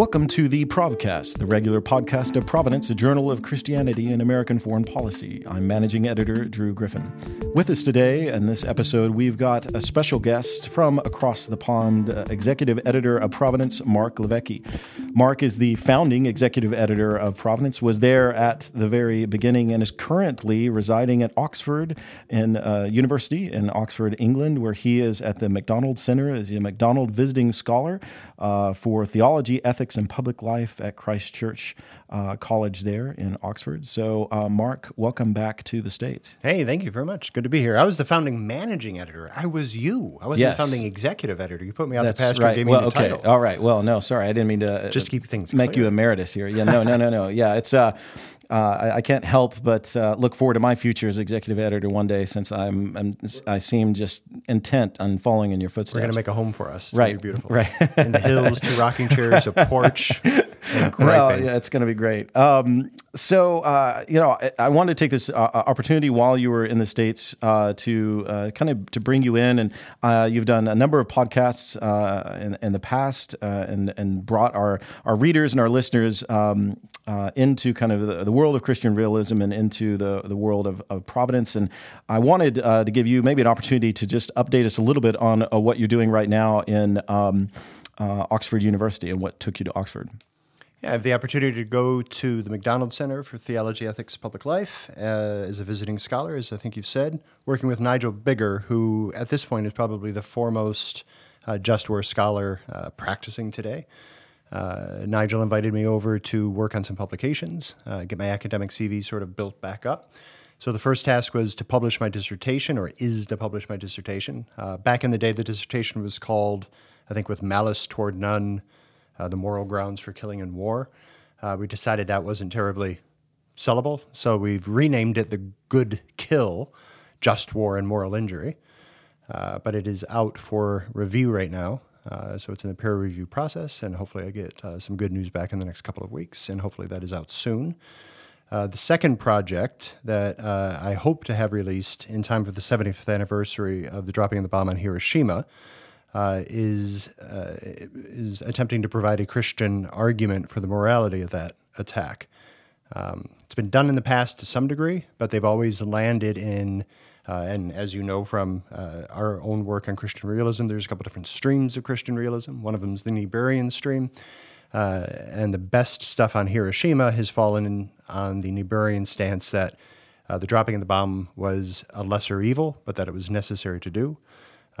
Welcome to the Provcast, the regular podcast of Providence, a journal of Christianity and American foreign policy. I'm managing editor Drew Griffin. With us today in this episode, we've got a special guest from across the pond, uh, executive editor of Providence, Mark LiVecche. Mark is the founding executive editor of Providence, was there at the very beginning, and is currently residing at Oxford in uh, University in Oxford, England, where he is at the McDonald Center as a McDonald visiting scholar uh, for theology, ethics, and Public Life at Christ Church uh, College there in Oxford. So, uh, Mark, welcome back to the States. Hey, thank you very much. Good to be here. I was the founding managing editor. I was you. I wasn't yes. the founding executive editor. You put me on That's the pasture, right. gave me well, the okay. title. All right. Well, no, sorry. I didn't mean to uh, just keep things make clear. you emeritus here. Yeah, no, no, no, no. Yeah, it's uh, uh, I, I, can't help but uh, look forward to my future as executive editor one day, since I'm, I'm i seem just intent on following in your footsteps. We're gonna make a home for us. It's right, beautiful. Right, in the hills, two rocking chairs, a porch. well, yeah, it's going to be great. Um, so, uh, you know, I, I, wanted to take this uh, opportunity while you were in the states uh, to uh, kind of to bring you in, and uh, you've done a number of podcasts uh, in, in, the past, and and brought our our readers and our listeners um, into kind of the, the, world of Christian realism and into the the world of, of Providence. And I wanted to give you maybe an opportunity to just update us a little bit on what you're doing right now in um, Oxford University and what took you to Oxford. Yeah, I have the opportunity to go to the McDonald Center for Theology, Ethics, Public Life uh, as a visiting scholar, as I think you've said, working with Nigel Biggar, who at this point is probably the foremost uh, just war scholar uh, practicing today. Uh, Nigel invited me over to work on some publications, uh, get my academic CV sort of built back up. So the first task was to publish my dissertation, or is to publish my dissertation. Uh, back in the day, the dissertation was called, I think, with malice toward none uh, the moral grounds for killing in war. Uh, we decided that wasn't terribly sellable, so we've renamed it the Good Kill, Just War and Moral Injury. Uh, but it is out for review right now. Uh, so it's in the peer review process, and hopefully I get uh, some good news back in the next couple of weeks, and hopefully that is out soon. Uh, the second project that I hope to have released in time for the 75th anniversary of the dropping of the bomb on Hiroshima uh, is uh, is attempting to provide a Christian argument for the morality of that attack. Um, it's been done in the past to some degree, but they've always landed in, uh, and as you know from uh, our own work on Christian realism, there's a couple different streams of Christian realism. One of them is the Niebuhrian stream. Uh, and the best stuff on Hiroshima has fallen in, on the Niebuhrian stance that uh, the dropping of the bomb was a lesser evil, but that it was necessary to do.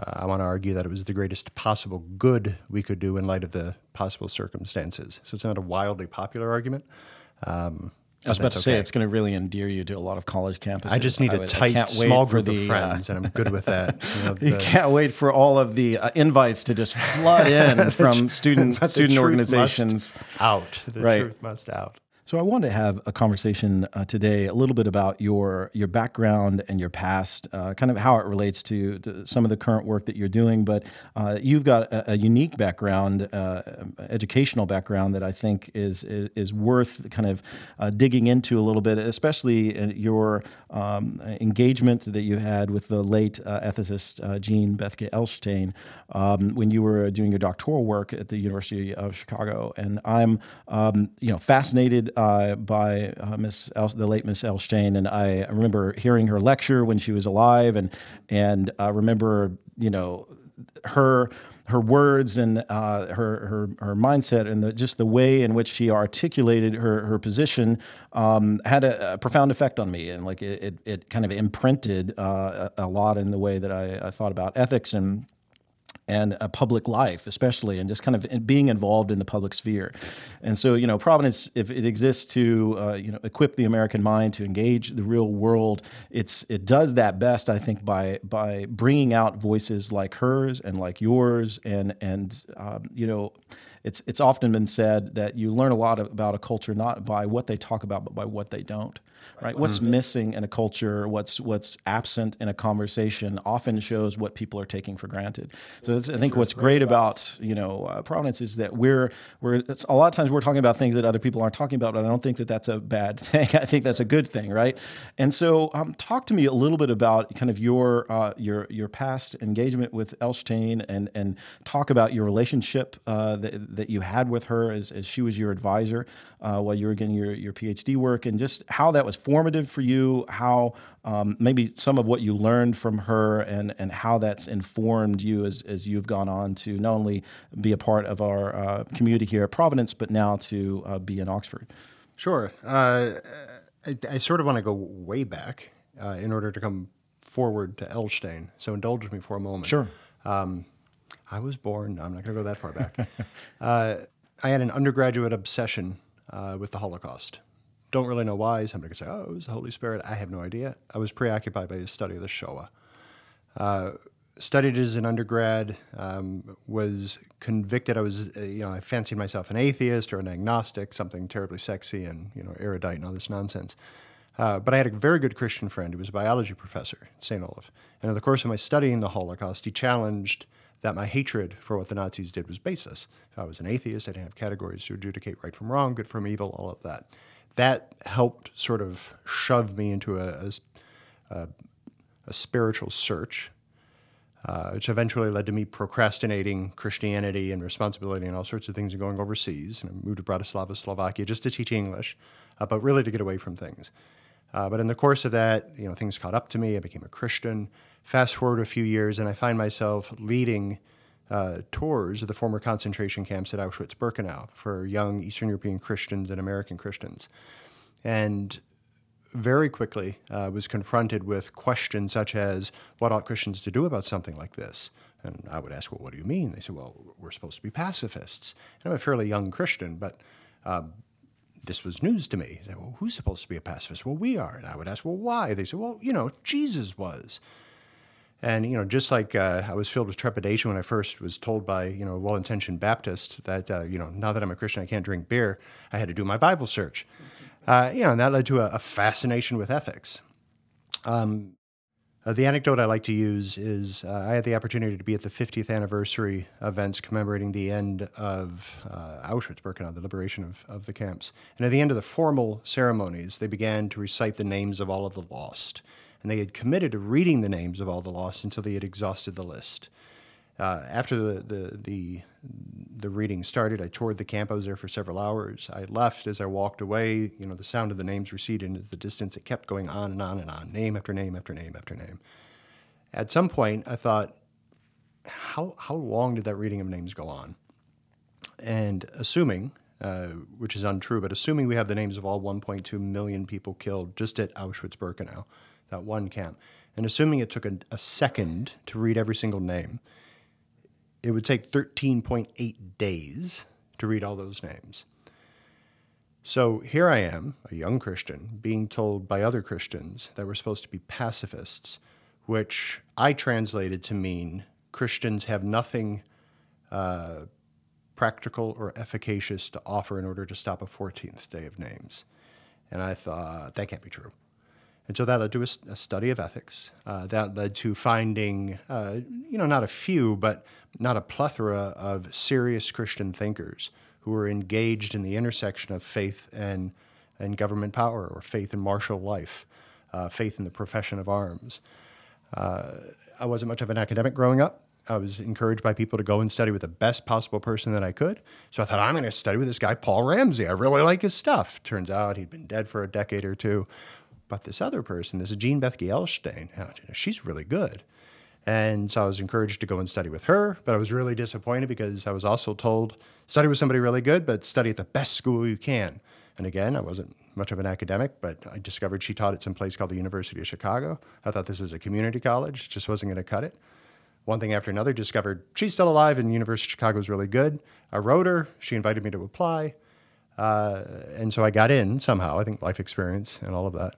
Uh, I want to argue that it was the greatest possible good we could do in light of the possible circumstances. So it's not a wildly popular argument. Um, I was about to okay. say it's going to really endear you to a lot of college campuses. I just need a tight, small group the, of friends, uh, and I'm good with that. You, know, the, you, can't wait for all of the uh, invites to just flood in from student student organizations. out, the right. truth must out. So I want to have a conversation uh, today a little bit about your your background and your past, uh, kind of how it relates to, to, some of the current work that you're doing. But uh, you've got a, a unique background, uh, educational background that I think is is, is worth kind of uh, digging into a little bit, especially your um, engagement that you had with the late uh, ethicist Jean Bethke Elshtain um, when you were doing your doctoral work at the University of Chicago. And I'm um, you know fascinated uh, by uh, Miss El- the late Miss Elshtain, and I remember hearing her lecture when she was alive, and and I remember you know her her words and uh, her, her her mindset and the, just the way in which she articulated her her position um, had a, a, profound effect on me, and like it it, it kind of imprinted uh, a, lot in the way that I, I thought about ethics and and a public life, especially, and just kind of being involved in the public sphere. And so, you know, Providence, if it exists to, uh, you know, equip the American mind to engage the real world, it's it does that best, I think, by by bringing out voices like hers and like yours, and and um, you know, it's it's often been said that you learn a lot about a culture not by what they talk about, but by what they don't. Right? What's missing in a culture, what's what's absent in a conversation, often shows what people are taking for granted. So I think what's great about you know uh, Providence is that we're we're a lot of times we're talking about things that other people aren't talking about, but I don't think that that's a bad thing. I think that's a good thing, right? And so, um, talk to me a little bit about kind of your uh, your your past engagement with Elshtain, and and talk about your relationship uh, that, that you had with her as, as she was your advisor uh, while you were getting your your PhD work, and just how that was formative for you, how um, maybe some of what you learned from her, and and how that's informed you as as you've gone on to not only be a part of our uh, community here at Providence, but now to uh, be in Oxford. Sure. Uh, I, I, sort of want to go way back uh, in order to come forward to Elshtain. So indulge me for a moment. Sure. Um, I was born, I'm not going to go that far back. uh, I had an undergraduate obsession uh, with the Holocaust. Don't really know why. Somebody could say, oh, it was the Holy Spirit. I have no idea. I was preoccupied by the study of the Shoah. Uh, studied as an undergrad, um, was convicted. I was, uh, you know, I fancied myself an atheist or an agnostic, something terribly sexy and, you know, erudite and all this nonsense. Uh, but I had a very good Christian friend who was a biology professor at St. Olaf. And in the course of my studying the Holocaust, he challenged that my hatred for what the Nazis did was baseless. If I was an atheist, I didn't have categories to adjudicate right from wrong, good from evil, all of that. That helped sort of shove me into a, a, a spiritual search uh, which eventually led to me procrastinating Christianity and responsibility and all sorts of things and going overseas. And I moved to Bratislava, Slovakia, just to teach English, uh, but really to get away from things. Uh, but in the course of that, you know, things caught up to me. I became a Christian. Fast forward a few years, and I find myself leading uh, tours of the former concentration camps at Auschwitz-Birkenau for young Eastern European Christians and American Christians. And very quickly uh, was confronted with questions such as, what ought Christians to do about something like this? And I would ask, well, what do you mean? They said, well, we're supposed to be pacifists. And I'm a fairly young Christian, but uh, this was news to me. Said, well, who's supposed to be a pacifist? Well, we are. And I would ask, well, why? They said, well, you know, Jesus was. And you know, just like uh, I was filled with trepidation when I first was told by you know a well-intentioned Baptist that uh, you know now that I'm a Christian I can't drink beer, I had to do my Bible search. Uh, you know, and that led to a, a fascination with ethics. Um, uh, the anecdote I like to use is uh, I had the opportunity to be at the 50th anniversary events commemorating the end of uh, Auschwitz-Birkenau, the liberation of, of the camps. And at the end of the formal ceremonies, they began to recite the names of all of the lost. And they had committed to reading the names of all the lost until they had exhausted the list. Uh, after the, the, the, the, reading started, I toured the camp. I was there for several hours. I left as I walked away. You know, the sound of the names receded into the distance. It kept going on and on and on, name after name after name after name. At some point, I thought, how, how long did that reading of names go on? And assuming, uh, which is untrue, but assuming we have the names of all 1.2 million people killed just at Auschwitz Birkenau, that one camp, and assuming it took a, a second to read every single name, it would take 13.8 days to read all those names. So here I am, a young Christian, being told by other Christians that we're supposed to be pacifists, which I translated to mean Christians have nothing uh, practical or efficacious to offer in order to stop a 14th day of names. And I thought, that can't be true. And so that led to a, a study of ethics. Uh, that led to finding, uh, you know, not a few, but not a plethora of serious Christian thinkers who were engaged in the intersection of faith and, and government power, or faith and martial life, uh, faith in the profession of arms. Uh, I wasn't much of an academic growing up. I was encouraged by people to go and study with the best possible person that I could. So I thought, I'm going to study with this guy, Paul Ramsey. I really like his stuff. Turns out he'd been dead for a decade or two. But this other person, this is Jean Beth Elshtain, she's really good. And so I was encouraged to go and study with her, but I was really disappointed because I was also told study with somebody really good, but study at the best school you can. And again, I wasn't much of an academic, but I discovered she taught at some place called the University of Chicago. I thought this was a community college, just wasn't going to cut it. One thing after another, discovered she's still alive and the University of Chicago is really good. I wrote her, she invited me to apply. Uh, and so I got in somehow, I think life experience and all of that.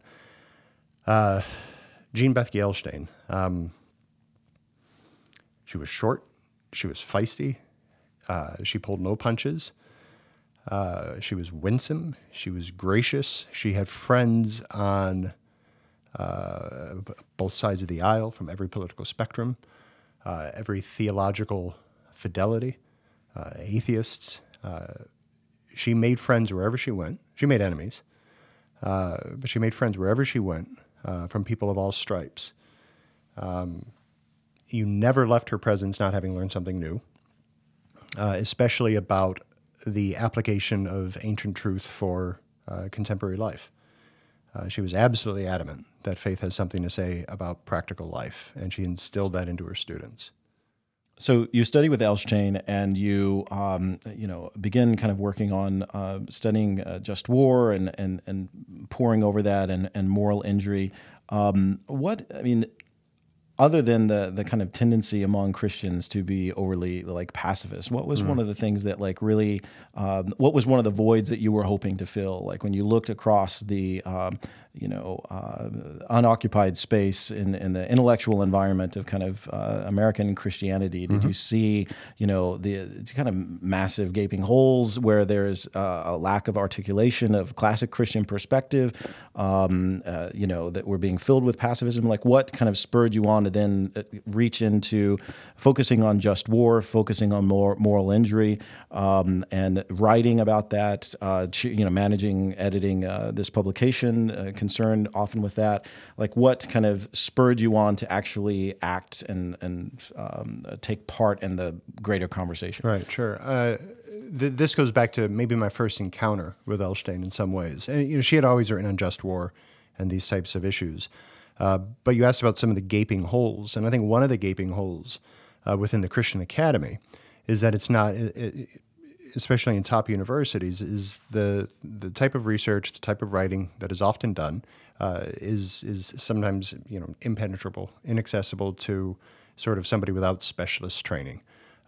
Uh, Jean Beth Elshtain. Um, she was short. She was feisty. Uh, she pulled no punches. Uh, she was winsome. She was gracious. She had friends on uh, both sides of the aisle from every political spectrum, uh, every theological fidelity, uh, atheists. She made friends wherever she went. She made enemies, but she made friends wherever she went from people of all stripes. Um, you never left her presence not having learned something new, especially about the application of ancient truth for contemporary life. Uh, she was absolutely adamant that faith has something to say about practical life, and she instilled that into her students. So you study with Elshtain, and you um, you know begin kind of working on uh, studying uh, just war and and and poring over that and and moral injury. Um, what I mean, other than the the kind of tendency among Christians to be overly like pacifist, what was mm. one of the things that like really, um, what was one of the voids that you were hoping to fill? Like when you looked across the um, you know, uh, unoccupied space in, in the intellectual environment of kind of uh, American Christianity? Did mm-hmm. you see, you know, the kind of massive gaping holes where there's uh, a lack of articulation of classic Christian perspective, um, uh, you know, that we're being filled with pacifism? Like what kind of spurred you on to then uh, reach into focusing on just war, focusing on more moral injury, um, and writing about that, uh, you know, managing, editing this publication? concerned often with that. Like, what kind of spurred you on to actually act and and um, take part in the greater conversation? Right, sure. Uh, th- this goes back to maybe my first encounter with Elshtain in some ways. And, you know, she had always written on just war and these types of issues. Uh, but you asked about some of the gaping holes, and I think one of the gaping holes uh, within the Christian Academy is that it's not. Especially in top universities, is the the type of research, the type of writing that is often done, uh, is is sometimes you know impenetrable, inaccessible to sort of somebody without specialist training,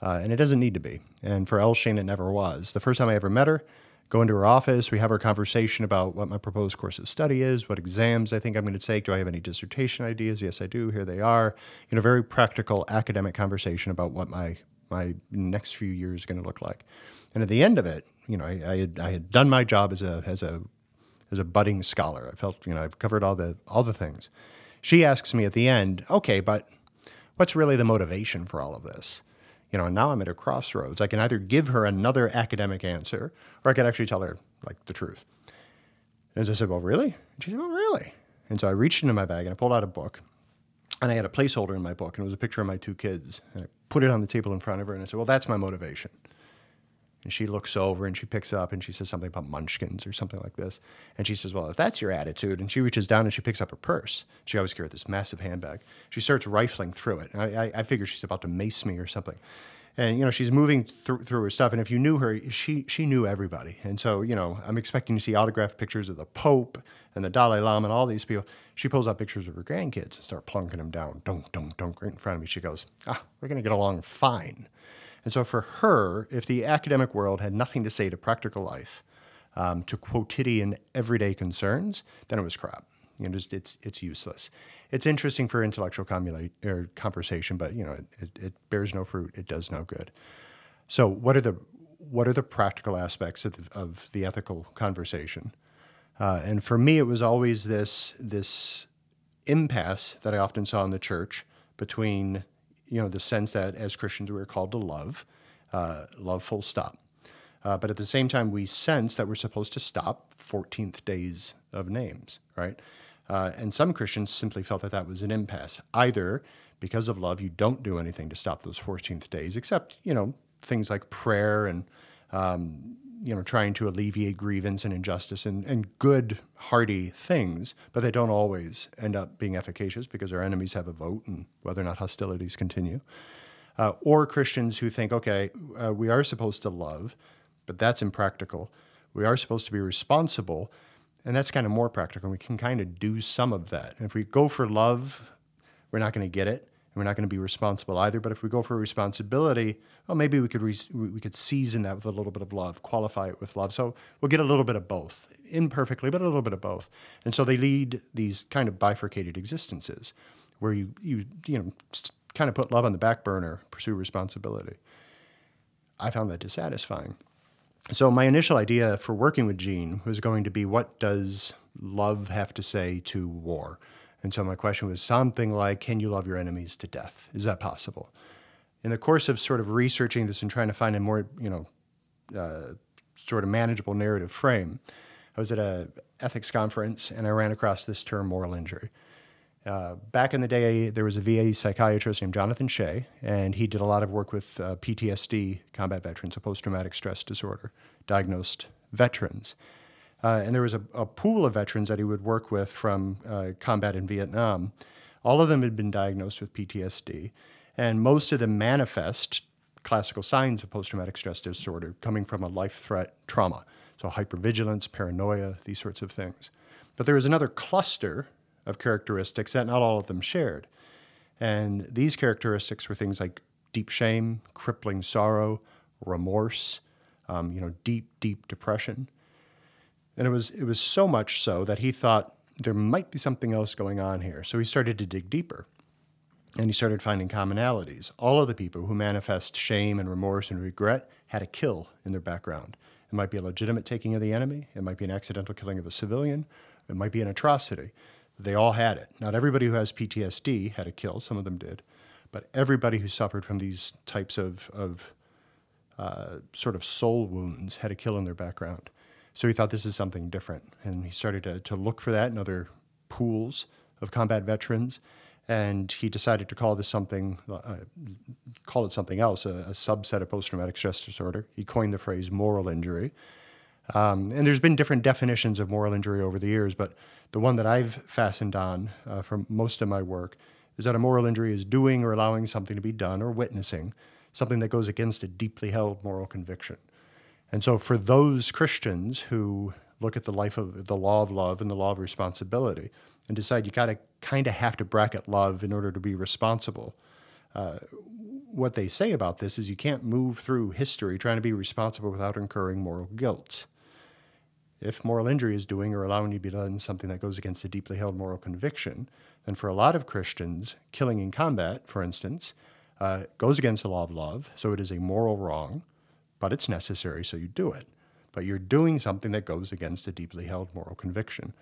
uh, and it doesn't need to be. And for Elshtain, it never was. The first time I ever met her, go into her office, we have our conversation about what my proposed course of study is, what exams I think I'm going to take, do I have any dissertation ideas? Yes, I do. Here they are. You know, very practical academic conversation about what my my next few years are going to look like. And at the end of it, you know, I, I, had I had done my job as a as a as a budding scholar. I felt, you know, I've covered all the all the things. She asks me at the end, okay, but what's really the motivation for all of this? You know, now I'm at a crossroads. I can either give her another academic answer, or I could actually tell her like the truth. And I said, well, really? And she said, well, really? And so I reached into my bag and I pulled out a book, and I had a placeholder in my book, and it was a picture of my two kids. And I put it on the table in front of her, and I said, well, that's my motivation. And she looks over and she picks up and she says something about munchkins or something like this. And she says, Well, if that's your attitude, and she reaches down and she picks up her purse. She always carried this massive handbag. She starts rifling through it. I, I, I figure she's about to mace me or something. And you know she's moving through, through her stuff, and if you knew her, she she knew everybody. And so you know I'm expecting to see autographed pictures of the Pope and the Dalai Lama and all these people. She pulls out pictures of her grandkids and start plunking them down, dunk, dunk, dunk, right in front of me. She goes, "Ah, we're gonna get along fine." And so for her, if the academic world had nothing to say to practical life, um, to quotidian everyday concerns, then it was crap. You know, just, it's it's useless. It's interesting for intellectual or conversation, but you know, it, it, bears no fruit. It does no good. So, what are the what are the practical aspects of the, of the ethical conversation? Uh, and for me, it was always this this impasse that I often saw in the church between you know, the sense that as Christians we are called to love, uh, love full stop. Uh, but at the same time, we sense that we're supposed to stop 14th days of names, right? Uh, and some Christians simply felt that that was an impasse. Either because of love, you don't do anything to stop those 14th days, except, you know, things like prayer and um, you know, trying to alleviate grievance and injustice and, and good, hearty things, but they don't always end up being efficacious because our enemies have a vote and whether or not hostilities continue. Uh, or Christians who think, okay, uh, we are supposed to love, but that's impractical. We are supposed to be responsible, and that's kind of more practical. We can kind of do some of that. And if we go for love, we're not going to get it and we're not going to be responsible either. But if we go for responsibility, well, maybe we could re- we could season that with a little bit of love, qualify it with love. So we'll get a little bit of both, imperfectly, but a little bit of both. And so they lead these kind of bifurcated existences, where you you you know kind of put love on the back burner, pursue responsibility. I found that dissatisfying. So my initial idea for working with Jean was going to be what does love have to say to war? And so my question was something like, can you love your enemies to death? Is that possible? In the course of sort of researching this and trying to find a more, you know, uh, sort of manageable narrative frame, I was at a ethics conference and I ran across this term moral injury. Uh, back in the day, there was a VA psychiatrist named Jonathan Shay, and he did a lot of work with uh, PTSD combat veterans, a post traumatic stress disorder, diagnosed veterans. Uh, and there was a, a, pool of veterans that he would work with from uh, combat in Vietnam. All of them had been diagnosed with PTSD, and most of them manifest classical signs of post traumatic stress disorder coming from a life threat trauma. So, hypervigilance, paranoia, these sorts of things. But there was another cluster of characteristics that not all of them shared. And these characteristics were things like deep shame, crippling sorrow, remorse, um, you know, deep, deep depression. And it was, it was so much so that he thought there might be something else going on here. So he started to dig deeper and he started finding commonalities. All of the people who manifest shame and remorse and regret had a kill in their background. It might be a legitimate taking of the enemy, it might be an accidental killing of a civilian, it might be an atrocity. They all had it. Not everybody who has PTSD had a kill, some of them did, but everybody who suffered from these types of, of uh, sort of soul wounds had a kill in their background. So he thought this is something different. And he started to, to look for that in other pools of combat veterans. And he decided to call this something, uh, call it something else, a, a subset of post traumatic stress disorder. He coined the phrase moral injury. Um, and there's been different definitions of moral injury over the years, but the one that I've fastened on uh, from most of my work is that a moral injury is doing or allowing something to be done or witnessing something that goes against a deeply held moral conviction. And so, for those Christians who look at the life of the law of love and the law of responsibility and decide you got to kind of have to bracket love in order to be responsible, uh, what they say about this is you can't move through history trying to be responsible without incurring moral guilt. If moral injury is doing or allowing you to be done something that goes against a deeply held moral conviction, then for a lot of Christians, killing in combat, for instance, uh, goes against the law of love, so it is a moral wrong, but it's necessary, so you do it. But you're doing something that goes against a deeply held moral conviction.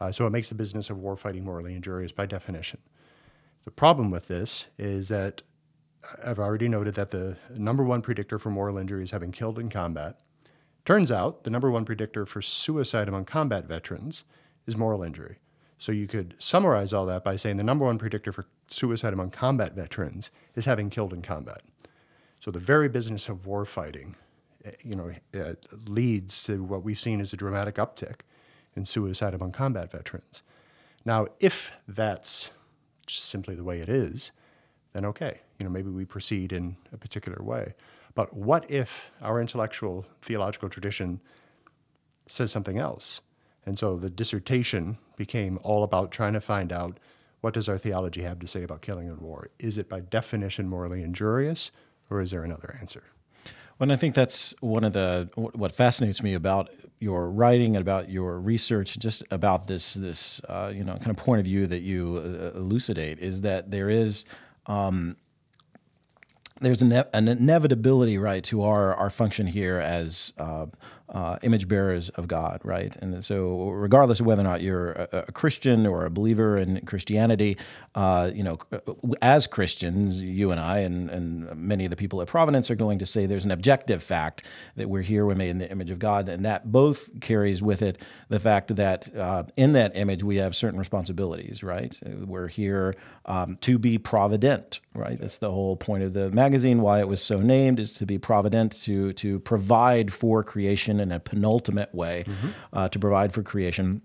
Uh, so it makes the business of warfighting morally injurious by definition. The problem with this is that I've already noted that the number one predictor for moral injury is having killed in combat. Turns out the number one predictor for suicide among combat veterans is moral injury. So you could summarize all that by saying the number one predictor for suicide among combat veterans is having killed in combat. So the very business of war fighting, eh, you know, uh, leads to what we've seen as a dramatic uptick in suicide among combat veterans. Now, if that's simply the way it is, then okay, you know, maybe we proceed in a particular way. But what if our intellectual theological tradition says something else? And so the dissertation became all about trying to find out what does our theology have to say about killing in war? Is it by definition morally injurious, or is there another answer? And I think that's one of the what fascinates me about your writing and about your research, just about this this uh, you know kind of point of view that you uh, elucidate, is that there is um, there's an, an, inevitability, right, to our, our function here as uh, uh, image bearers of God, right? And so, regardless of whether or not you're a, a Christian or a believer in Christianity, uh, you know, as Christians, you and I and, and many of the people at Providence are going to say there's an objective fact that we're here, we're made in the image of God, and that both carries with it the fact that uh, in that image we have certain responsibilities, right? We're here um, to be provident, right? That's the whole point of the magazine, why it was so named, is to be provident, to to provide for creation in a penultimate way mm-hmm. uh, to provide for creation.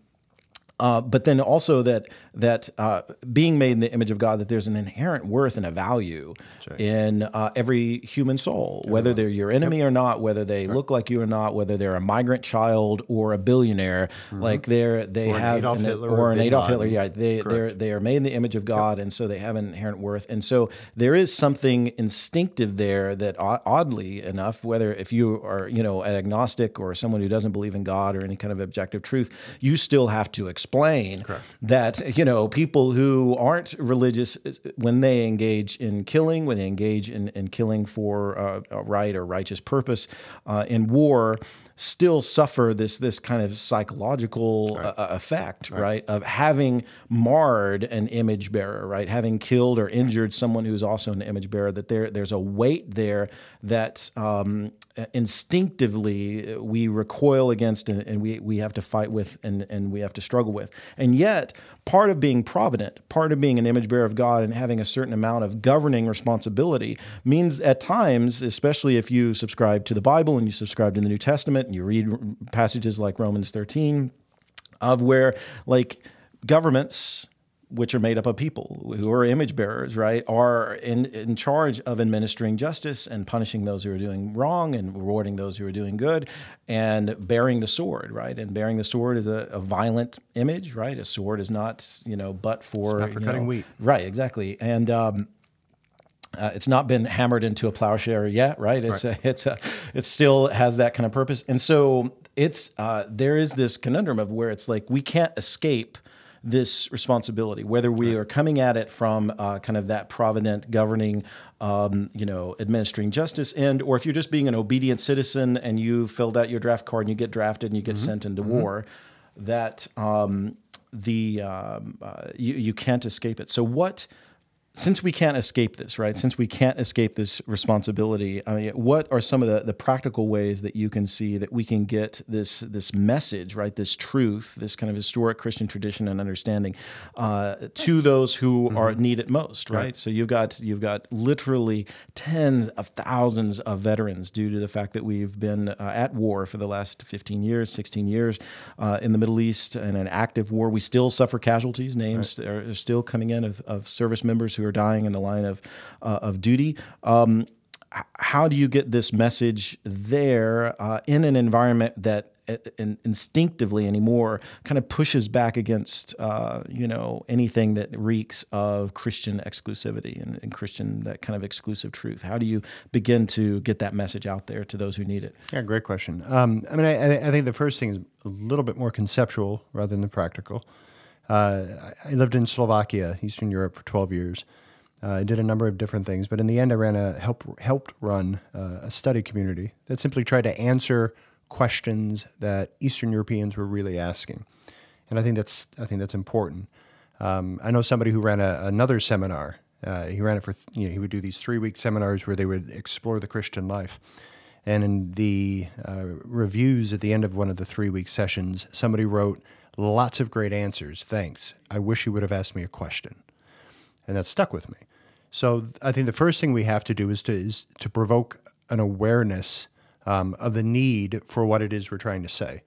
Uh, but then also that that uh, being made in the image of God, that there's an inherent worth and a value right. in uh, every human soul, whether they're your enemy yep. or not, whether they right. look like you or not, whether they're a migrant child or a billionaire, mm-hmm. like they're they or have an, an or an Adolf Hitler, yeah, they they they are made in the image of God, yep. and so they have an inherent worth, and so there is something instinctive there that oddly enough, whether if you are you know an agnostic or someone who doesn't believe in God or any kind of objective truth, you still have to express explain that you know people who aren't religious when they engage in killing, when they engage in, in killing for uh, a right or righteous purpose uh, in war, still suffer this this kind of psychological right. uh, effect, right. right. of having marred an image bearer, right, having killed or injured someone who's also an image bearer. That there there's a weight there that um, instinctively we recoil against and, and, we we have to fight with and and we have to struggle with. And yet, part of being provident, part of being an image bearer of God and having a certain amount of governing responsibility means at times, especially if you subscribe to the Bible and you subscribe to the New Testament and you read passages like Romans 13 of where like governments which are made up of people who are image bearers, right, are in, in charge of administering justice and punishing those who are doing wrong and rewarding those who are doing good and bearing the sword, right? And bearing the sword is a, a violent image, right? A sword is not, you know, but for, for cutting know, wheat. Right, exactly. And, um, uh, it's not been hammered into a plowshare yet, right? It's right. a, it's a, it still has that kind of purpose, and so it's uh, there is this conundrum of where it's like we can't escape this responsibility, whether we are coming at it from uh, kind of that provident governing, um, you know, administering justice end, or if you're just being an obedient citizen and you filled out your draft card and you get drafted and you get mm-hmm. sent into mm-hmm. war, that um, the um, uh, you, you can't escape it. So what since we can't escape this, right? Since we can't escape this responsibility, I mean, what are some of the, the practical ways that you can see that we can get this this message, right? This truth, this kind of historic Christian tradition and understanding uh, to those who mm-hmm. are need it most, right? right? So you've got you've got literally tens of thousands of veterans due to the fact that we've been uh, at war for the last 15 years, 16 years uh, in the Middle East and an active war. We still suffer casualties. Names right. are, are still coming in of, of service members who are dying in the line of uh, of duty. Um, how do you get this message there uh, in an environment that uh, in, instinctively anymore kind of pushes back against uh, you know anything that reeks of Christian exclusivity and, and, Christian that kind of exclusive truth? How do you begin to get that message out there to those who need it? Yeah, great question. Um, I mean, I, I, think the first thing is a little bit more conceptual rather than the practical. Uh, I lived in Slovakia, Eastern Europe, for 12 years. Uh, I did a number of different things, but in the end, I ran a help helped run uh, a study community that simply tried to answer questions that Eastern Europeans were really asking, and I think that's I think that's important. Um, I know somebody who ran a, another seminar. Uh, he ran it for you know he would do these three week seminars where they would explore the Christian life, and in the uh, reviews at the end of one of the three week sessions, somebody wrote lots of great answers. Thanks. I wish you would have asked me a question and that stuck with me. So I think the first thing we have to do is to is to provoke an awareness um, of the need for what it is we're trying to say.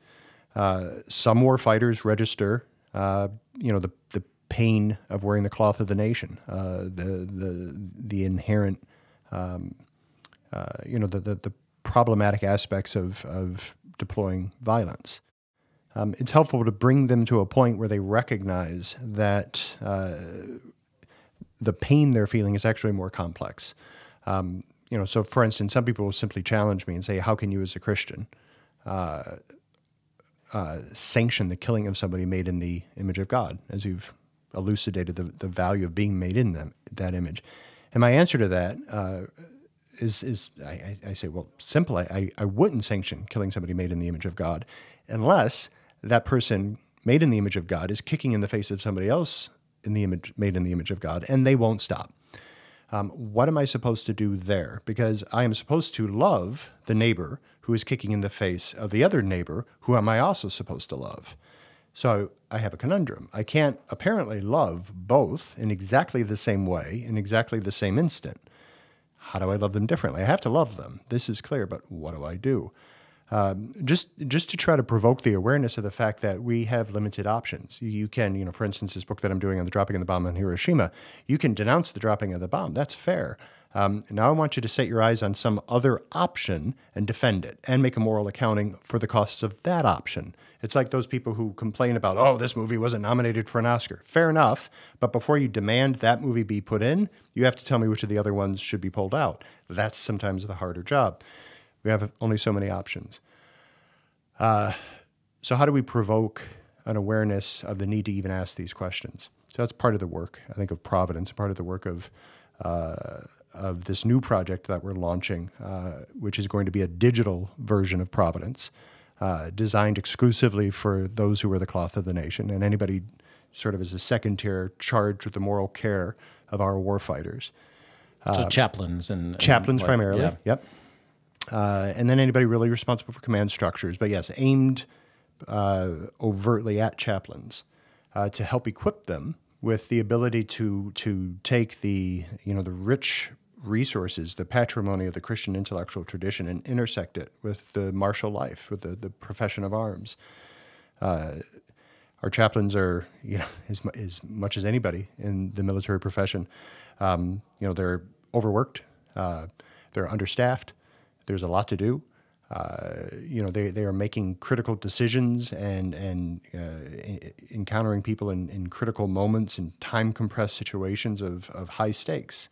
Uh, some war fighters register, uh, you know, the the pain of wearing the cloth of the nation, uh, the the the inherent, um, uh, you know, the, the, the problematic aspects of of deploying violence. Um, it's helpful to bring them to a point where they recognize that uh, the pain they're feeling is actually more complex. Um, you know, so for instance, some people will simply challenge me and say, "How can you, as a Christian, uh, uh, sanction the killing of somebody made in the image of God?" As you've elucidated the, the value of being made in them that image, and my answer to that uh, is is I, I, say, well, simple. I, I wouldn't sanction killing somebody made in the image of God, unless that person made in the image of God is kicking in the face of somebody else in the image, made in the image of God, and they won't stop. Um, what am I supposed to do there? Because I am supposed to love the neighbor who is kicking in the face of the other neighbor, who am I also supposed to love? So I have a conundrum. I can't apparently love both in exactly the same way, in exactly the same instant. How do I love them differently? I have to love them. This is clear, but what do I do? Um, just just to try to provoke the awareness of the fact that we have limited options. You can, you know, for instance, this book that I'm doing on the dropping of the bomb on Hiroshima, you can denounce the dropping of the bomb. That's fair. Um, now I want you to set your eyes on some other option and defend it and make a moral accounting for the costs of that option. It's like those people who complain about, oh, this movie wasn't nominated for an Oscar. Fair enough, but before you demand that movie be put in, you have to tell me which of the other ones should be pulled out. That's sometimes the harder job. We have only so many options. Uh, so, how do we provoke an awareness of the need to even ask these questions. So that's part of the work, I think, of Providence, part of the work of uh, of this new project that we're launching, uh, which is going to be a digital version of Providence, uh, designed exclusively for those who are the cloth of the nation and anybody sort of as a second tier charged with the moral care of our warfighters. So chaplains and, and Chaplains like- primarily, yeah. yep. Uh, and then anybody really responsible for command structures, but yes, aimed uh, overtly at chaplains uh, to help equip them with the ability to to take the you know the rich resources, the patrimony of the Christian intellectual tradition, and intersect it with the martial life, with the, the profession of arms. Uh, our chaplains are, you know, as, as much as anybody in the military profession, um, you know, they're overworked, uh, they're understaffed, there's a lot to do. Uh, you know, they, they are making critical decisions and, and uh, encountering people in, in critical moments in time compressed situations of, of high stakes.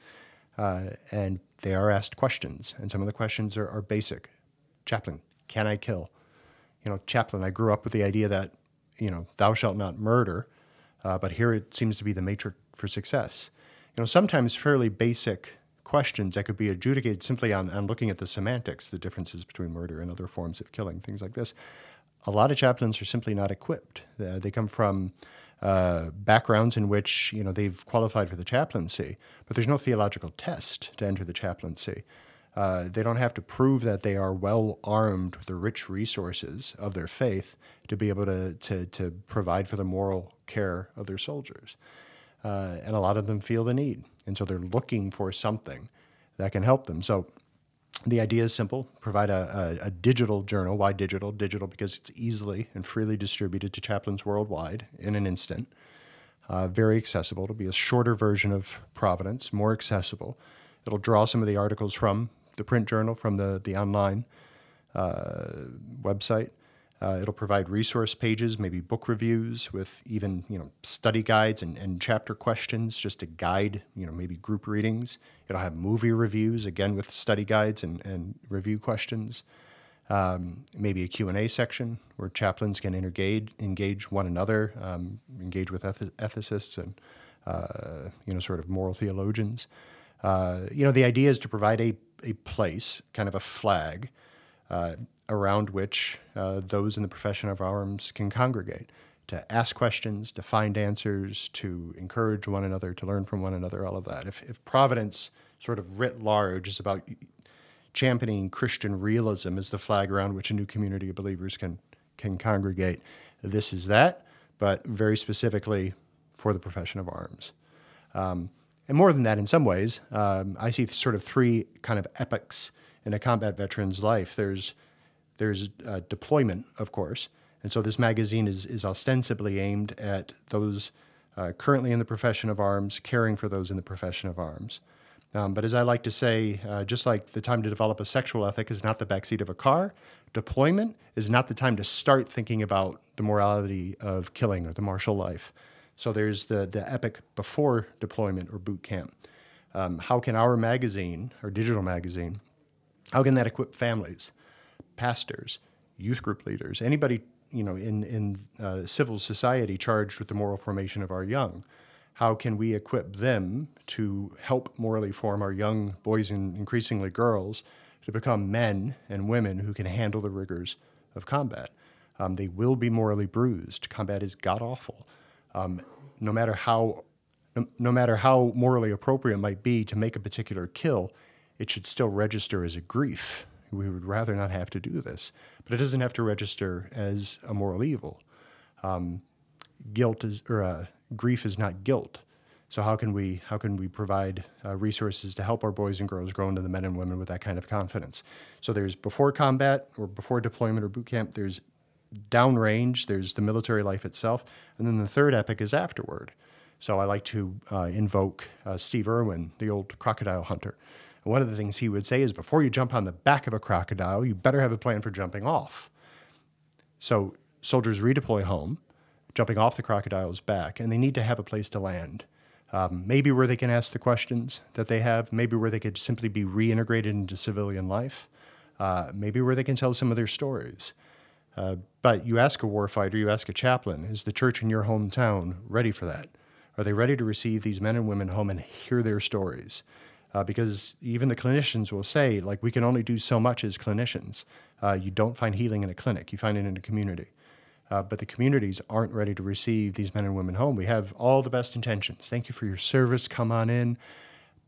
Uh, and they are asked questions, and some of the questions are, are basic. Chaplain, can I kill? you know, chaplain, I grew up with the idea that, you know, thou shalt not murder, uh, but here it seems to be the matrix for success. You know, sometimes fairly basic questions that could be adjudicated simply on, on looking at the semantics, the differences between murder and other forms of killing, things like this. A lot of chaplains are simply not equipped. Uh, they come from uh, backgrounds in which you know they've qualified for the chaplaincy, but there's no theological test to enter the chaplaincy. Uh, they don't have to prove that they are well armed with the rich resources of their faith to be able to, to, to provide for the moral care of their soldiers. Uh, and a lot of them feel the need. And so they're looking for something that can help them. So the idea is simple provide a, a, a digital journal. Why digital? Digital because it's easily and freely distributed to chaplains worldwide in an instant. Uh, very accessible. It'll be a shorter version of Providence, more accessible. It'll draw some of the articles from the print journal, from the, the online uh, website. Uh, it'll provide resource pages, maybe book reviews with even you know study guides and, and chapter questions just to guide you know maybe group readings. It'll have movie reviews again with study guides and, and review questions. Um, maybe a Q&A section where chaplains can engage, engage one another, um, engage with eth- ethicists and uh, you know sort of moral theologians. Uh, you know the idea is to provide a, a place, kind of a flag, uh, around which uh, those in the profession of arms can congregate to ask questions, to find answers, to encourage one another, to learn from one another, all of that. If, if Providence, sort of writ large, is about championing Christian realism as the flag around which a new community of believers can, can congregate, this is that, but very specifically for the profession of arms. Um, and more than that, in some ways, um, I see sort of three kind of epochs in a combat veteran's life. There's there's uh, deployment, of course, and so this magazine is is ostensibly aimed at those uh, currently in the profession of arms, caring for those in the profession of arms. Um, but as I like to say, uh, just like the time to develop a sexual ethic is not the backseat of a car, deployment is not the time to start thinking about the morality of killing or the martial life. So there's the, the epic before deployment or boot camp. Um, how can our magazine, our digital magazine, how can that equip families, pastors, youth group leaders, anybody you know in in uh, civil society charged with the moral formation of our young? How can we equip them to help morally form our young boys and increasingly girls to become men and women who can handle the rigors of combat? Um, they will be morally bruised. Combat is god awful. Um, no matter how no, no matter how morally appropriate it might be to make a particular kill, it should still register as a grief. We would rather not have to do this, but it doesn't have to register as a moral evil. Um, guilt is or uh, grief is not guilt. So how can we how can we provide uh, resources to help our boys and girls grow into the men and women with that kind of confidence? So there's before combat or before deployment or boot camp. There's downrange. There's the military life itself, and then the third epic is afterward. So I like to uh, invoke uh, Steve Irwin, the old crocodile hunter. One of the things he would say is, before you jump on the back of a crocodile, you better have a plan for jumping off. So soldiers redeploy home, jumping off the crocodile's back, and they need to have a place to land. Um, maybe where they can ask the questions that they have, maybe where they could simply be reintegrated into civilian life, uh, maybe where they can tell some of their stories. Uh, but you ask a warfighter, you ask a chaplain, is the church in your hometown ready for that? Are they ready to receive these men and women home and hear their stories? Uh, because even the clinicians will say, like, we can only do so much as clinicians. Uh, you don't find healing in a clinic, you find it in a community. Uh, but the communities aren't ready to receive these men and women home. We have all the best intentions. Thank you for your service. Come on in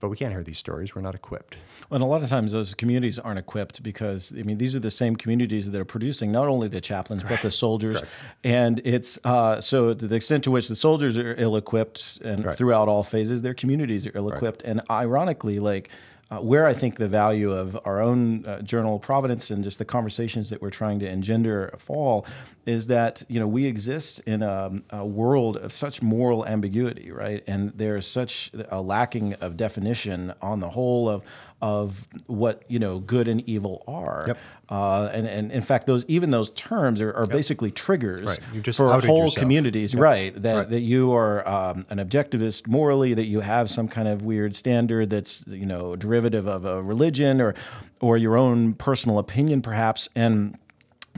but we can't hear these stories. We're not equipped. And a lot of times those communities aren't equipped because I mean these are the same communities that are producing not only the chaplains but the soldiers, right. and it's uh, so to the extent to which the soldiers are ill-equipped and right. throughout all phases, their communities are ill-equipped. Right. And ironically, like uh, where I think the value of our own uh, journal Providence and just the conversations that we're trying to engender fall is that you know we exist in a, a, world of such moral ambiguity, right? And there's such a lacking of definition on the whole of of what you know good and evil are. Yep. Uh, and, and in fact, those even those terms are, are yep. basically triggers right. for whole yourself. communities, yep. right? That right. that you are um, an objectivist morally, that you have some kind of weird standard that's you know derivative of a religion or or your own personal opinion, perhaps, and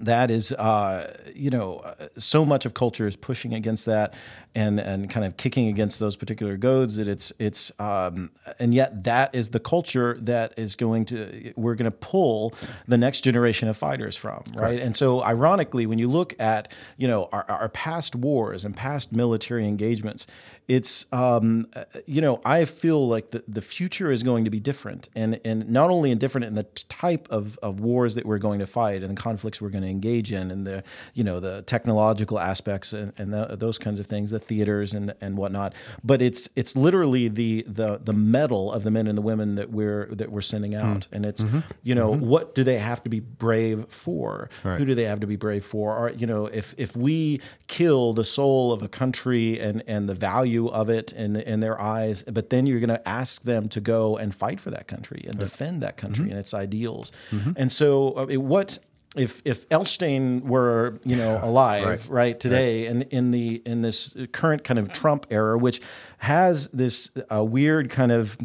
that is, uh, you know, so much of culture is pushing against that, and and kind of kicking against those particular goads that it's it's, um, and yet that is the culture that is going to we're going to pull the next generation of fighters from, right? right? And so, ironically, when you look at you know our, our past wars and past military engagements, it's um, you know I feel like the, the future is going to be different, and and not only in different in the type of, of wars that we're going to fight and the conflicts we're going to engage in, and the you know the technological aspects and, and the, those kinds of things, the theaters and and whatnot. But it's it's literally the the the mettle of the men and the women that we're that we're sending out, mm. and it's mm-hmm. you know mm-hmm. what do they have to be brave for? Right. Who do they have to be brave for? Or you know if if we kill the soul of a country and and the value value of it in in their eyes, but then you're going to ask them to go and fight for that country and right. defend that country mm-hmm. and its ideals. Mm-hmm. And so, uh, what if if Elshtain were you know alive right, right today right. in in the in this current kind of Trump era, which has this uh, weird kind of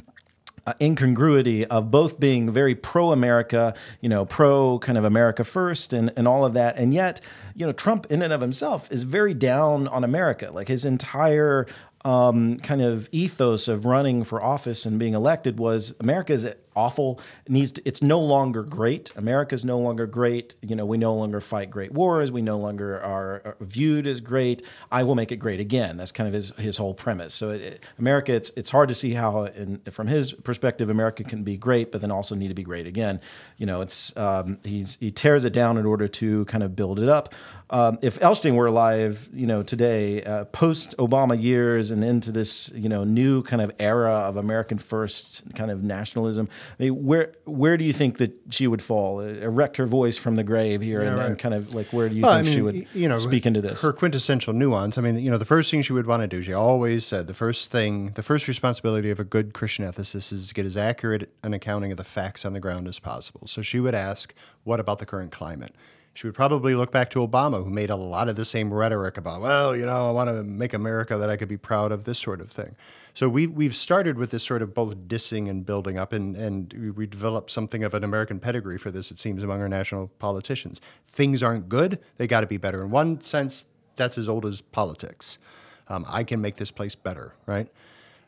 uh, incongruity of both being very pro America, you know, pro kind of America first and, and all of that. And yet, you know, Trump in and of himself is very down on America. Like his entire um, kind of ethos of running for office and being elected was America is awful. It needs to, it's no longer great. America's no longer great. You know, we no longer fight great wars. We no longer are, are viewed as great. I will make it great again. That's kind of his his whole premise. So it, America, it's it's hard to see how, in, from his perspective, America can be great, but then also need to be great again. You know, it's um, he's he tears it down in order to kind of build it up. Um, if Elshtain were alive, you know, today, uh, post Obama years and into this, you know, new kind of era of American first kind of nationalism, I mean, where where do you think that she would fall? Uh, erect her voice from the grave here, yeah, and, right. and, kind of like where do you well, think I mean, she would you know, speak into this? Her quintessential nuance. I mean, you know, the first thing she would want to do, she always said, the first thing, the first responsibility of a good Christian ethicist is to get as accurate an accounting of the facts on the ground as possible. So she would ask, "What about the current climate?" she would probably look back to Obama, who made a lot of the same rhetoric about, well, you know, I want to make America that I could be proud of, this sort of thing. So we, we've started with this sort of both dissing and building up, and, and we developed something of an American pedigree for this, it seems, among our national politicians. Things aren't good, they got to be better. In one sense, that's as old as politics. Um, I can make this place better, right?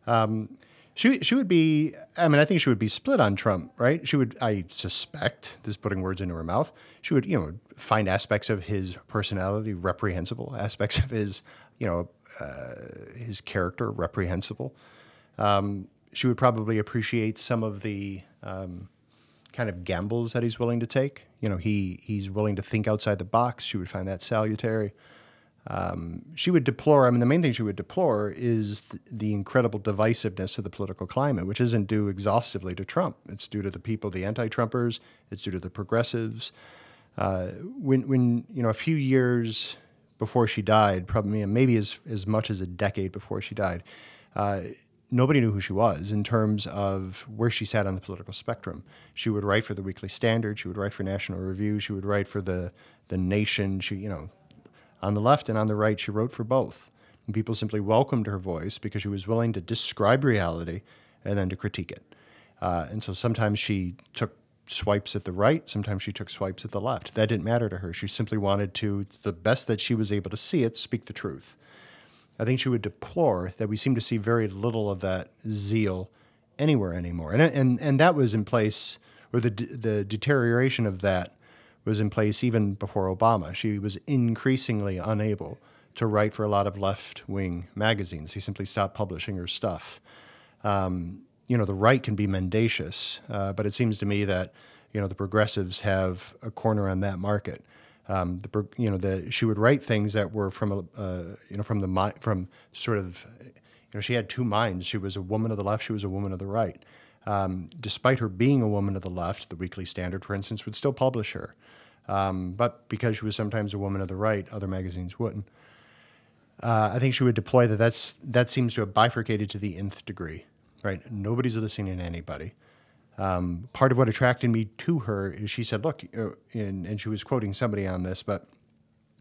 Um, she she would be. I mean, I think she would be split on Trump, right? She would. I suspect. This putting words into her mouth. She would, you know, find aspects of his personality reprehensible, aspects of his, you know, uh, his character reprehensible. Um, she would probably appreciate some of the um, kind of gambles that he's willing to take. You know, he he's willing to think outside the box. She would find that salutary. Um, she would deplore, I mean, the main thing she would deplore is the, the, incredible divisiveness of the political climate, which isn't due exhaustively to Trump. It's due to the people, the anti Trumpers, it's due to the progressives. Uh, when, when, you know, a few years before she died, probably maybe as, as much as a decade before she died, uh, nobody knew who she was in terms of where she sat on the political spectrum. She would write for the Weekly Standard, she would write for National Review, she would write for the, the Nation. She, you know, on the left and on the right, she wrote for both. And people simply welcomed her voice because she was willing to describe reality and then to critique it. Uh, and so sometimes she took swipes at the right, sometimes she took swipes at the left. That didn't matter to her. She simply wanted to, the best that she was able to see it, speak the truth. I think she would deplore that we seem to see very little of that zeal anywhere anymore. And, and, and that was in place, or the, the deterioration of that was in place even before Obama. She was increasingly unable to write for a lot of left wing magazines. He simply stopped publishing her stuff. Um, you know, the right can be mendacious, uh, but it seems to me that, you know, the progressives have a corner on that market. Um, the, you know, the, she would write things that were from, a, uh, you know, from the from sort of, you know, she had two minds. She was a woman of the left. She was a woman of the right. Um, despite her being a woman of the left, the Weekly Standard, for instance, would still publish her. Um, but because she was sometimes a woman of the right, other magazines wouldn't. Uh, I think she would deploy that. That's that seems to have bifurcated to the nth degree right? Nobody's listening to anybody. Um, part of what attracted me to her is she said, look, uh, and, and she was quoting somebody on this, but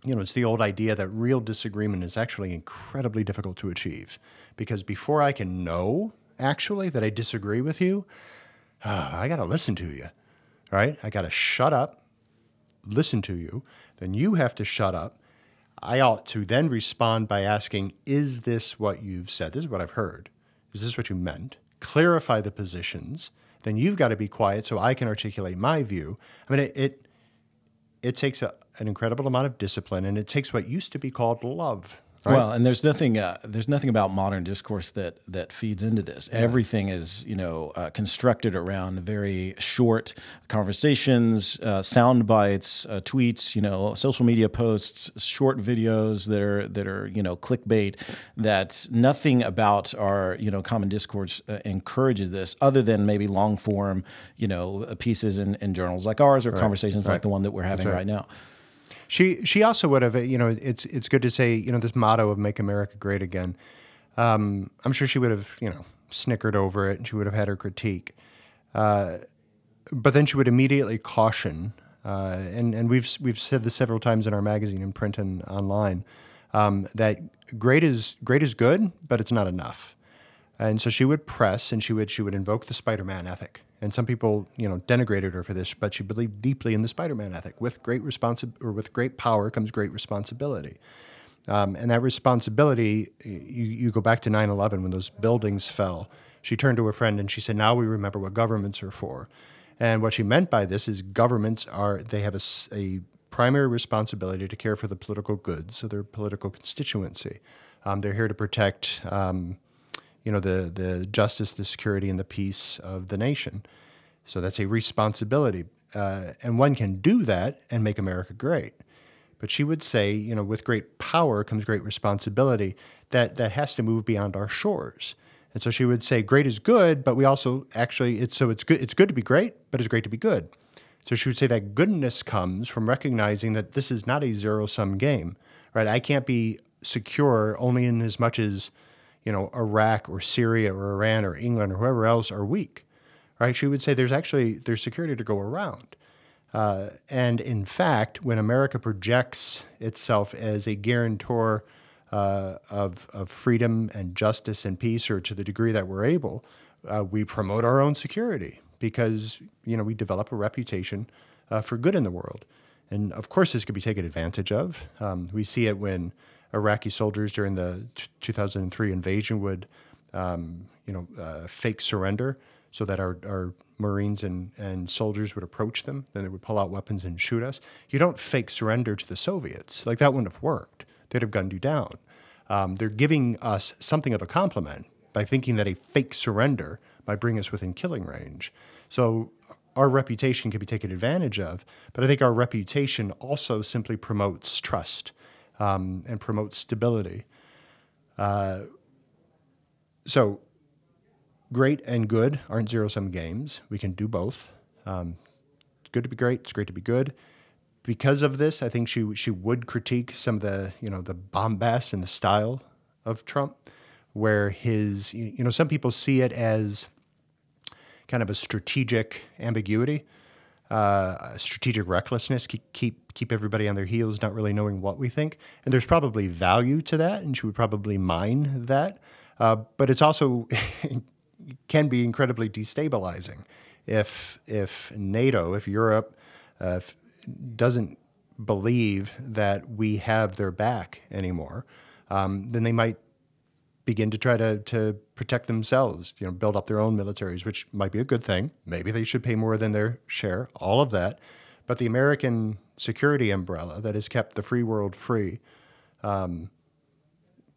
you know, it's the old idea that real disagreement is actually incredibly difficult to achieve because before I can know actually that I disagree with you, uh, I got to listen to you, right? I got to shut up, listen to you. Then you have to shut up. I ought to then respond by asking, is this what you've said? This is what I've heard. Is this what you meant? Clarify the positions. Then you've got to be quiet so I can articulate my view. I mean, it, it, it takes a, an incredible amount of discipline and it takes what used to be called love Right? Well, and there's nothing uh, there's nothing about modern discourse that that feeds into this. Yeah. Everything is you know uh, constructed around very short conversations, uh, sound bites, uh, tweets, you know, social media posts, short videos that are that are you know clickbait. That nothing about our you know common discourse uh, encourages this, other than maybe long form you know pieces in, in journals like ours or right. conversations right. like the one that we're having right now. She she also would have you know it's it's good to say you know this motto of "Make America Great Again." Um, I'm sure she would have you know snickered over it and she would have had her critique, uh, but then she would immediately caution. Uh, and and we've we've said this several times in our magazine, in print and online, um, that great is great is good, but it's not enough. And so she would press and she would she would invoke the Spider-Man ethic. And some people, you know, denigrated her for this, but she believed deeply in the Spider-Man ethic. With great responsi- or with great power comes great responsibility. Um, and that responsibility, you, you go back to 9/11 when those buildings fell. She turned to her friend and she said, "Now we remember what governments are for." And what she meant by this is governments are they have a, a primary responsibility to care for the political goods of their political constituency. Um, they're here to protect um, you know, the, the justice, the security, and the peace of the nation. So that's a responsibility. Uh, and one can do that and make America great. But she would say, you know, with great power comes great responsibility. That that has to move beyond our shores. And so she would say, great is good, but we also actually it's so it's good it's good to be great, but it's great to be good. So she would say that goodness comes from recognizing that this is not a zero sum game, right? I can't be secure only in as much as you know, Iraq or Syria or Iran or England or whoever else are weak, right? She would say there's actually there's security to go around. Uh, and in fact, when America projects itself as a guarantor uh, of, of freedom and justice and peace, or to the degree that we're able, uh, we promote our own security because you know we develop a reputation uh, for good in the world. And of course, this could be taken advantage of. Um, we see it when Iraqi soldiers during the t- 2003 invasion would, um, you know, uh, fake surrender so that our, our Marines and, and soldiers would approach them. Then they would pull out weapons and shoot us. You don't fake surrender to the Soviets. Like that wouldn't have worked. They'd have gunned you down. Um, they're giving us something of a compliment by thinking that a fake surrender might bring us within killing range. So our reputation can be taken advantage of, but I think our reputation also simply promotes trust um, and promote stability. Uh, so, great and good aren't zero sum games. We can do both. Um, good to be great. It's great to be good. Because of this, I think she she would critique some of the you know the bombast and the style of Trump, where his you know some people see it as kind of a strategic ambiguity uh, strategic recklessness, keep, keep keep everybody on their heels, not really knowing what we think. And there's probably value to that, and she would probably mine that. Uh, but it's also can be incredibly destabilizing if if NATO, if Europe uh, if doesn't believe that we have their back anymore, um, then they might begin to try to, to protect themselves, you know, build up their own militaries, which might be a good thing. Maybe they should pay more than their share, all of that. But the American security umbrella that has kept the free world free, um,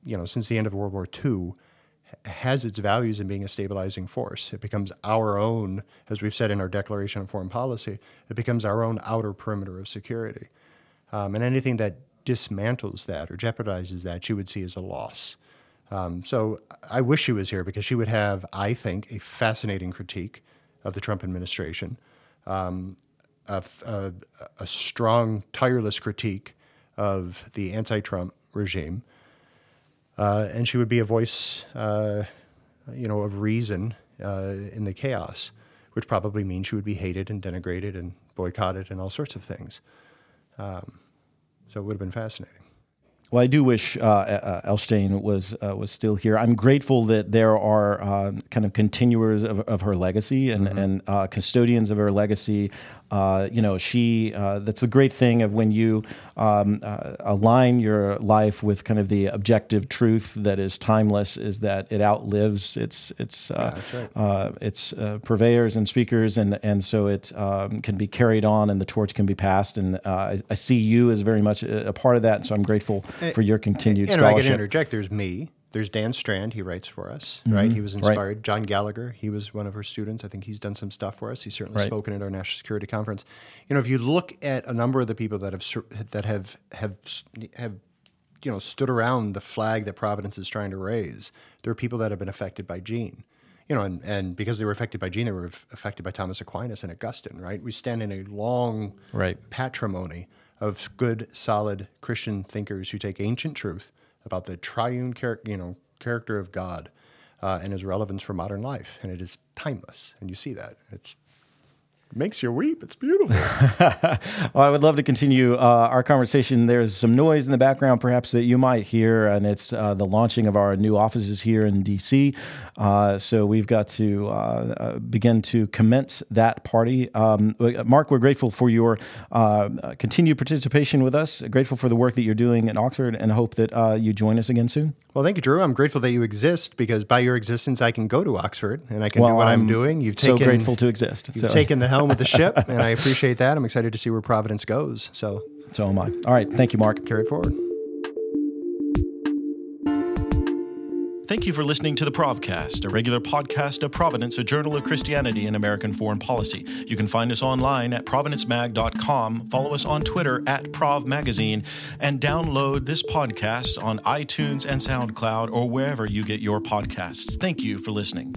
you know, since the end of World War II, has its values in being a stabilizing force. It becomes our own, as we've said in our Declaration of Foreign Policy, it becomes our own outer perimeter of security. Um, and anything that dismantles that or jeopardizes that, you would see as a loss. Um, so I wish she was here because she would have, I think, a fascinating critique of the Trump administration, um, a, a, a, strong, tireless critique of the anti-Trump regime, uh, and she would be a voice, uh, you know, of reason uh, in the chaos, which probably means she would be hated and denigrated and boycotted and all sorts of things. Um, so it would have been fascinating. Well, I do wish uh, uh, Elshtain was uh, was still here. I'm grateful that there are uh, kind of continuers of, of her legacy and, mm-hmm. and uh, custodians of her legacy. Uh, you know, she. that's the great thing of when you um, align your life with kind of the objective truth that is timeless. Is that it outlives its its yeah, right. its purveyors and speakers, and and so it um, can be carried on, and the torch can be passed. And I, I, see you as very much a, a part of that. So I'm grateful Eh, for your continued and, scholarship. I can interject. There's me. There's Dan Strand. He writes for us, mm-hmm. right? He was inspired. Right. John Gallagher. He was one of her students. I think he's done some stuff for us. He's certainly right. spoken at our national security conference. You know, if you look at a number of the people that have that have have have you know stood around the flag that Providence is trying to raise, there are people that have been affected by Jean you know, and, and because they were affected by Jean, they were affected by Thomas Aquinas and Augustine, right? We stand in a long right. patrimony of good, solid Christian thinkers who take ancient truth about the triune char- you know, character of God uh, and his relevance for modern life, and it is timeless. And you see that. It's makes you weep. It's beautiful. well, I would love to continue uh, our conversation. There's some noise in the background, perhaps that you might hear, and it's uh, the launching of our new offices here in DC. Uh, so we've got to uh, uh, begin to commence that party. Um, Mark, we're grateful for your uh, continued participation with us. Grateful for the work that you're doing in Oxford, and hope that you join us again soon. Well, thank you, Drew. I'm grateful that you exist because by your existence, I can go to Oxford and I can well, do what I'm, I'm doing. You've taken, so grateful to exist. You've so. taken the helm of the ship, and I appreciate that. I'm excited to see where Providence goes. So, so am I. All right, thank you, Mark. Carry it forward. Thank you for listening to the Provcast, a regular podcast of Providence, a journal of Christianity and American foreign policy. You can find us online at providencemag.com, follow us on Twitter at Prov Magazine, and download this podcast on iTunes and SoundCloud or wherever you get your podcasts. Thank you for listening.